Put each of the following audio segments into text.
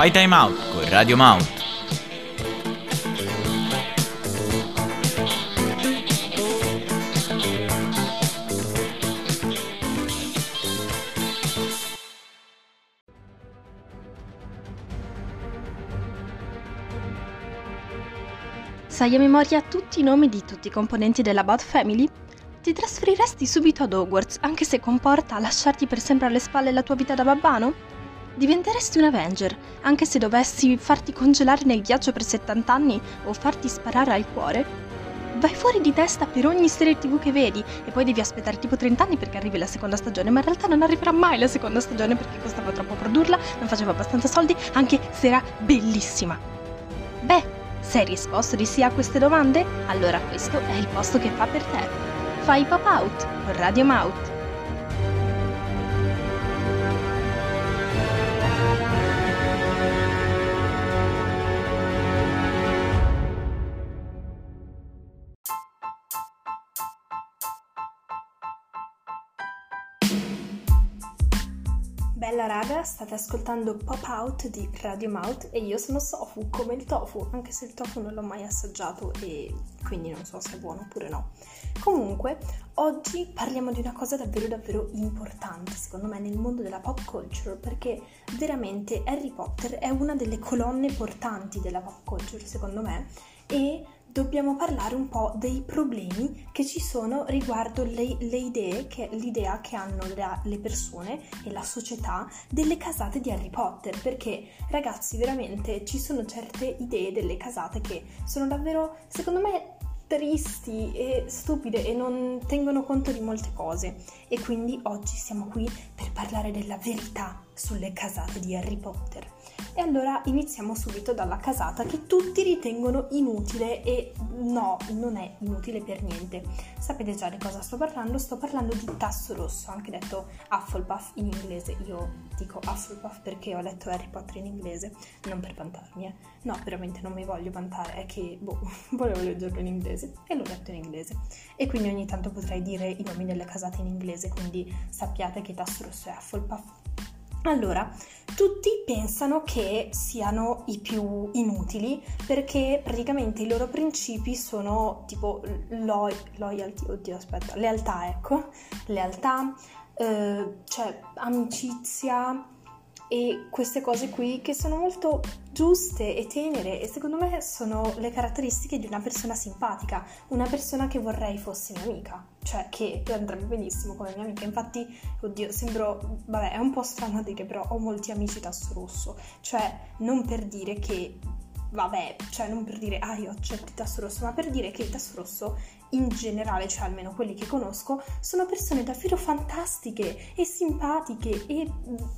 Fai Time Out con Radio Mount. Sai a memoria tutti i nomi di tutti i componenti della Bot Family? Ti trasferiresti subito ad Hogwarts, anche se comporta lasciarti per sempre alle spalle la tua vita da babbano? Diventeresti un Avenger, anche se dovessi farti congelare nel ghiaccio per 70 anni o farti sparare al cuore? Vai fuori di testa per ogni serie tv che vedi e poi devi aspettare tipo 30 anni perché arrivi la seconda stagione, ma in realtà non arriverà mai la seconda stagione perché costava troppo produrla, non faceva abbastanza soldi, anche se era bellissima. Beh, sei risposto di sì a queste domande? Allora questo è il posto che fa per te. Fai Pop Out con Radio Mouth. Bella raga, state ascoltando Pop Out di Radio Mouth e io sono Sofu, come il tofu, anche se il tofu non l'ho mai assaggiato e quindi non so se è buono oppure no. Comunque, oggi parliamo di una cosa davvero davvero importante, secondo me, nel mondo della pop culture, perché veramente Harry Potter è una delle colonne portanti della pop culture, secondo me, e dobbiamo parlare un po' dei problemi che ci sono riguardo le, le idee, che, l'idea che hanno la, le persone e la società delle casate di Harry Potter, perché ragazzi veramente ci sono certe idee delle casate che sono davvero, secondo me, tristi e stupide e non tengono conto di molte cose e quindi oggi siamo qui per parlare della verità sulle casate di Harry Potter. E allora iniziamo subito dalla casata che tutti ritengono inutile e no, non è inutile per niente. Sapete già di cosa sto parlando? Sto parlando di tasso rosso, anche detto Hufflepuff in inglese. Io dico Hufflepuff perché ho letto Harry Potter in inglese, non per vantarmi, eh. No, veramente non mi voglio vantare, è che, boh, volevo leggerlo in inglese e l'ho letto in inglese. E quindi ogni tanto potrei dire i nomi delle casate in inglese, quindi sappiate che tasso rosso è Hufflepuff allora, tutti pensano che siano i più inutili perché praticamente i loro principi sono tipo lo- loyalty, oddio aspetta, lealtà, ecco, lealtà, eh, cioè amicizia, e queste cose qui che sono molto giuste e tenere e secondo me sono le caratteristiche di una persona simpatica, una persona che vorrei fosse mia amica, cioè che andrebbe benissimo come mia amica. Infatti, oddio, sembro, vabbè, è un po' strano dire, però ho molti amici tasso rosso, cioè non per dire che vabbè, cioè non per dire ah io accetto il tasso rosso, ma per dire che il tasso rosso in generale, cioè almeno quelli che conosco, sono persone davvero fantastiche e simpatiche e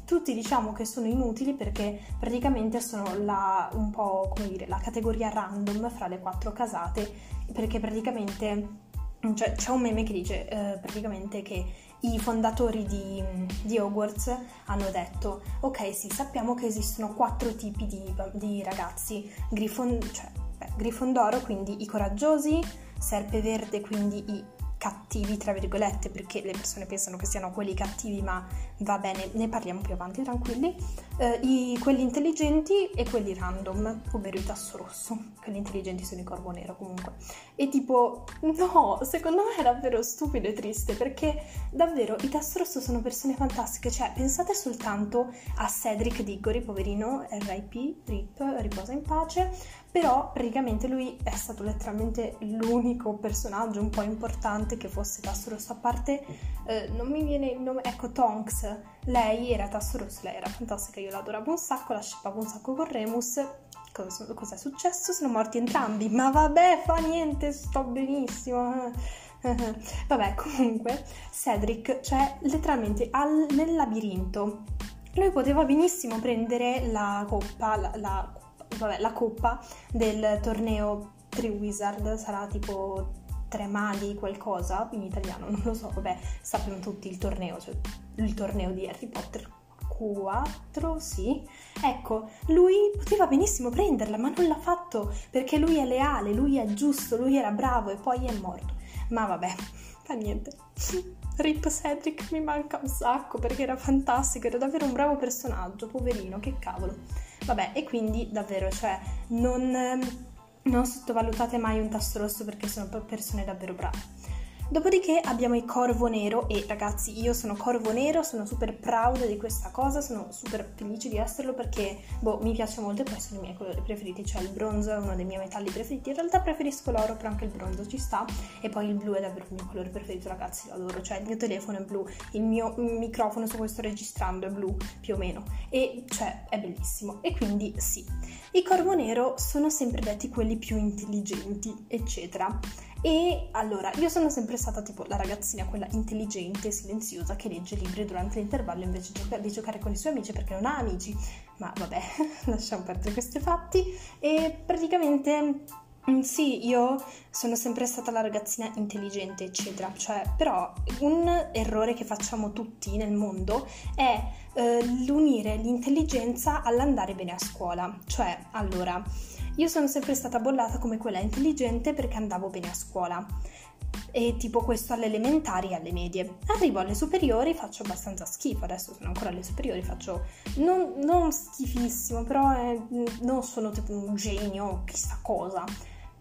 tutti diciamo che sono inutili perché praticamente sono la, un po' come dire, la categoria random fra le quattro casate perché praticamente cioè, c'è un meme che dice eh, praticamente che i fondatori di, di, Hogwarts hanno detto ok sì sappiamo che esistono quattro tipi di, di ragazzi Griffon, cioè, beh, Grifondoro quindi i coraggiosi Serpe Verde quindi i cattivi, tra virgolette, perché le persone pensano che siano quelli cattivi, ma va bene, ne parliamo più avanti, tranquilli. Eh, i, quelli intelligenti e quelli random, ovvero il tasso rosso. Quelli intelligenti sono i corvo nero comunque. E tipo, no, secondo me è davvero stupido e triste, perché davvero i tasso rosso sono persone fantastiche. Cioè, pensate soltanto a Cedric Diggory, poverino, RIP, RIP, riposa in pace, però praticamente lui è stato letteralmente l'unico personaggio un po' importante che fosse tasso rosso. A parte eh, non mi viene il nome ecco Tonks. Lei era tasso rosso lei era fantastica io l'adoravo un sacco la scippavo un sacco con Remus. Cosa, cosa è successo? sono morti entrambi. Ma vabbè fa niente sto benissimo. Vabbè comunque Cedric cioè letteralmente al, nel labirinto. Lui poteva benissimo prendere la coppa la, la vabbè, la coppa del torneo Triwizard sarà tipo tre mali qualcosa in italiano, non lo so, vabbè, sappiamo tutti il torneo, cioè il torneo di Harry Potter 4, sì. Ecco, lui poteva benissimo prenderla, ma non l'ha fatto perché lui è leale, lui è giusto, lui era bravo e poi è morto. Ma vabbè, fa niente. Rip Cedric mi manca un sacco perché era fantastico, era davvero un bravo personaggio, poverino, che cavolo. Vabbè, e quindi davvero, cioè, non, non sottovalutate mai un tasto rosso perché sono persone davvero brave. Dopodiché abbiamo il Corvo Nero e ragazzi io sono Corvo Nero, sono super proud di questa cosa, sono super felice di esserlo perché boh, mi piace molto e poi sono i miei colori preferiti, cioè il bronzo è uno dei miei metalli preferiti, in realtà preferisco l'oro però anche il bronzo ci sta e poi il blu è davvero il mio colore preferito ragazzi, lo adoro, cioè il mio telefono è blu, il mio microfono su cui sto registrando è blu più o meno e cioè è bellissimo. E quindi sì, i Corvo Nero sono sempre detti quelli più intelligenti eccetera e allora, io sono sempre stata tipo la ragazzina, quella intelligente, silenziosa, che legge libri durante l'intervallo invece di giocare con i suoi amici perché non ha amici. Ma vabbè, lasciamo perdere questi fatti. E praticamente sì, io sono sempre stata la ragazzina intelligente, eccetera. Cioè, però un errore che facciamo tutti nel mondo è eh, l'unire l'intelligenza all'andare bene a scuola. Cioè, allora io sono sempre stata bollata come quella intelligente perché andavo bene a scuola. E tipo questo alle elementari e alle medie. Arrivo alle superiori, faccio abbastanza schifo. Adesso sono ancora alle superiori, faccio non, non schifissimo, però è, non sono tipo un genio chissà cosa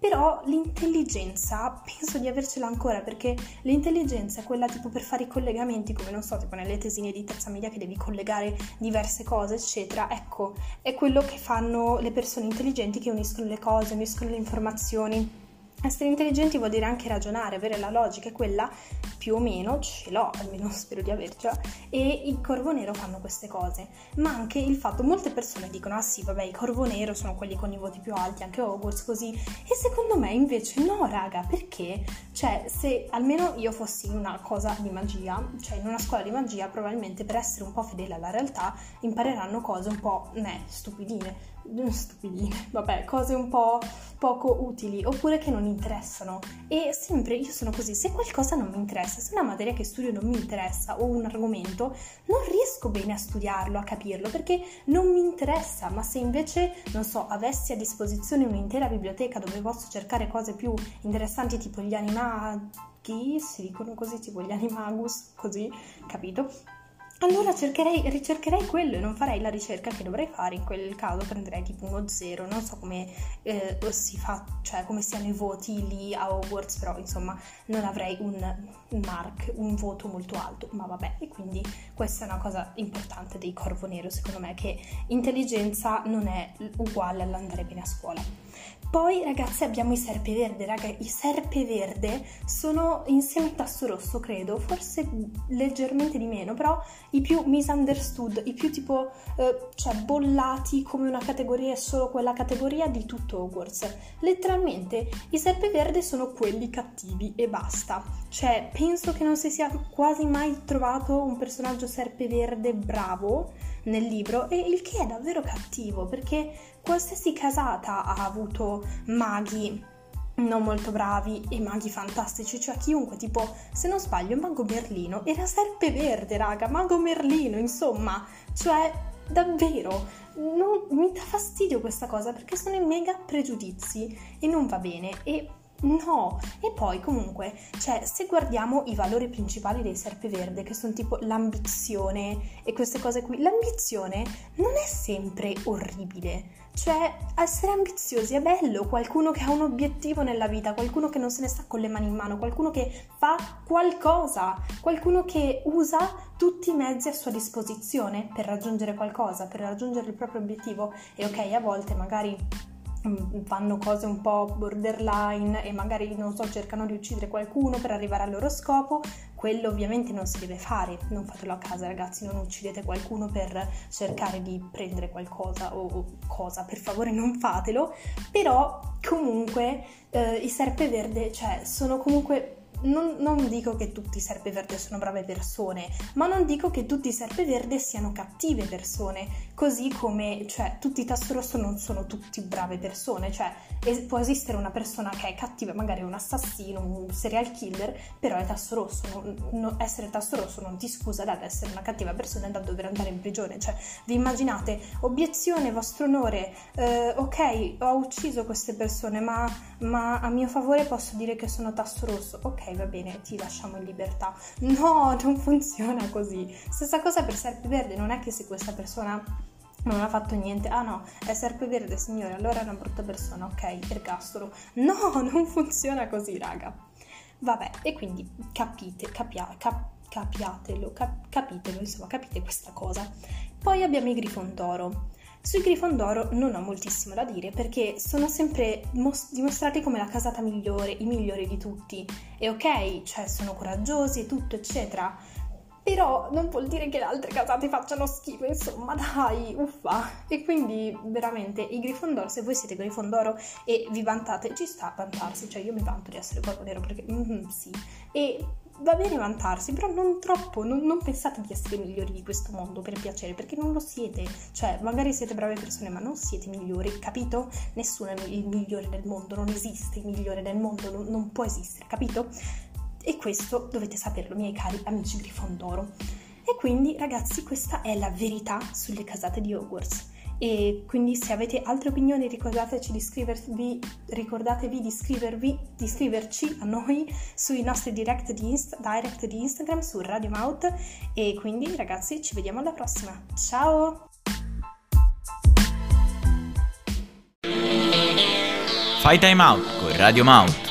però l'intelligenza penso di avercela ancora perché l'intelligenza è quella tipo per fare i collegamenti, come non so, tipo nelle tesine di terza media che devi collegare diverse cose, eccetera. Ecco, è quello che fanno le persone intelligenti che uniscono le cose, uniscono le informazioni. Essere intelligenti vuol dire anche ragionare, avere la logica, è quella più o meno ce l'ho, almeno spero di avercela, e il corvo nero fanno queste cose. Ma anche il fatto, molte persone dicono, ah sì, vabbè, i corvo nero sono quelli con i voti più alti, anche Hogwarts così, e secondo me invece no, raga, perché? Cioè, se almeno io fossi in una cosa di magia, cioè in una scuola di magia, probabilmente per essere un po' fedele alla realtà, impareranno cose un po', ne, stupidine, stupidine, vabbè, cose un po' poco utili oppure che non interessano. E sempre io sono così, se qualcosa non mi interessa, se una materia che studio non mi interessa o un argomento, non riesco bene a studiarlo, a capirlo perché non mi interessa, ma se invece, non so, avessi a disposizione un'intera biblioteca dove posso cercare cose più interessanti tipo gli animaghi, si dicono così, tipo gli animagus, così, capito? Allora cercherei, ricercherei quello e non farei la ricerca che dovrei fare, in quel caso prenderei tipo uno zero, non so come eh, si fa, cioè come siano i voti lì a Hogwarts, però insomma non avrei un, mark, un voto molto alto, ma vabbè, e quindi questa è una cosa importante dei Corvo Nero secondo me, che intelligenza non è uguale all'andare bene a scuola. Poi ragazzi abbiamo i serpeverde, raga, i serpeverde sono insieme al tasso rosso credo, forse leggermente di meno, però i più misunderstood, i più tipo, eh, cioè bollati come una categoria e solo quella categoria di tutto Hogwarts. Letteralmente i serpeverde sono quelli cattivi e basta. Cioè penso che non si sia quasi mai trovato un personaggio serpeverde bravo nel libro e il che è davvero cattivo perché qualsiasi casata ha avuto maghi non molto bravi e maghi fantastici, cioè chiunque, tipo, se non sbaglio, Mago Merlino era serpe verde, raga, Mago Merlino, insomma, cioè, davvero, non, mi dà fastidio questa cosa perché sono i mega pregiudizi e non va bene e No, e poi comunque, cioè, se guardiamo i valori principali dei serpeverde, che sono tipo l'ambizione e queste cose qui, l'ambizione non è sempre orribile. Cioè, essere ambiziosi è bello, qualcuno che ha un obiettivo nella vita, qualcuno che non se ne sta con le mani in mano, qualcuno che fa qualcosa, qualcuno che usa tutti i mezzi a sua disposizione per raggiungere qualcosa, per raggiungere il proprio obiettivo. E ok, a volte magari fanno cose un po' borderline e magari, non so, cercano di uccidere qualcuno per arrivare al loro scopo, quello ovviamente non si deve fare, non fatelo a casa ragazzi, non uccidete qualcuno per cercare di prendere qualcosa o cosa, per favore non fatelo, però comunque eh, i serpeverde, cioè, sono comunque non, non, dico che tutti i serpeverde sono brave persone, ma non dico che tutti i serpeverde siano cattive persone, così come, cioè, tutti i tasso rosso non sono tutti brave persone, cioè, es- può esistere una persona che è cattiva, magari un assassino, un serial killer, però è tasso rosso, non, non, essere tasso rosso non ti scusa dall'essere una cattiva persona e da dover andare in prigione, cioè, vi immaginate, obiezione, vostro onore, eh, ok, ho ucciso queste persone, ma, ma a mio favore posso dire che sono tasso rosso, ok, va bene ti lasciamo in libertà. No, non funziona così. Stessa cosa per Serpeverde, non è che se questa persona non ha fatto niente. Ah no, è serpeverde, signore, allora è una brutta persona, ok, ergastolo. No, non funziona così, raga. Vabbè, e quindi capite, capia, cap, capiatelo, cap, capitelo, insomma, capite questa cosa. Poi abbiamo i Grifondoro. Sui Grifondoro non ho moltissimo da dire perché sono sempre mos- dimostrati come la casata migliore, i migliori di tutti. E ok, cioè sono coraggiosi e tutto, eccetera però non vuol dire che le altre casate facciano schifo, insomma, dai, uffa. E quindi veramente i Grifondoro, se voi siete Grifondoro e vi vantate, ci sta a vantarsi, cioè io mi vanto di essere corvo nero perché mm, sì. E va bene vantarsi, però non troppo, non, non, pensate di essere migliori di questo mondo per piacere, perché non lo siete. Cioè, magari siete brave persone, ma non siete migliori, capito? Nessuno è il migliore del mondo, non esiste il migliore del mondo, non, non può esistere, capito? E questo dovete saperlo, miei cari amici Grifondoro. E quindi, ragazzi, questa è la verità sulle casate di Hogwarts. E quindi se avete altre opinioni ricordateci di scrivervi, ricordatevi di, scrivervi, di scriverci a noi sui nostri direct di, Insta, direct di Instagram su Radio Mouth e quindi ragazzi ci vediamo alla prossima. Ciao! Fai time out con Radio Mouth.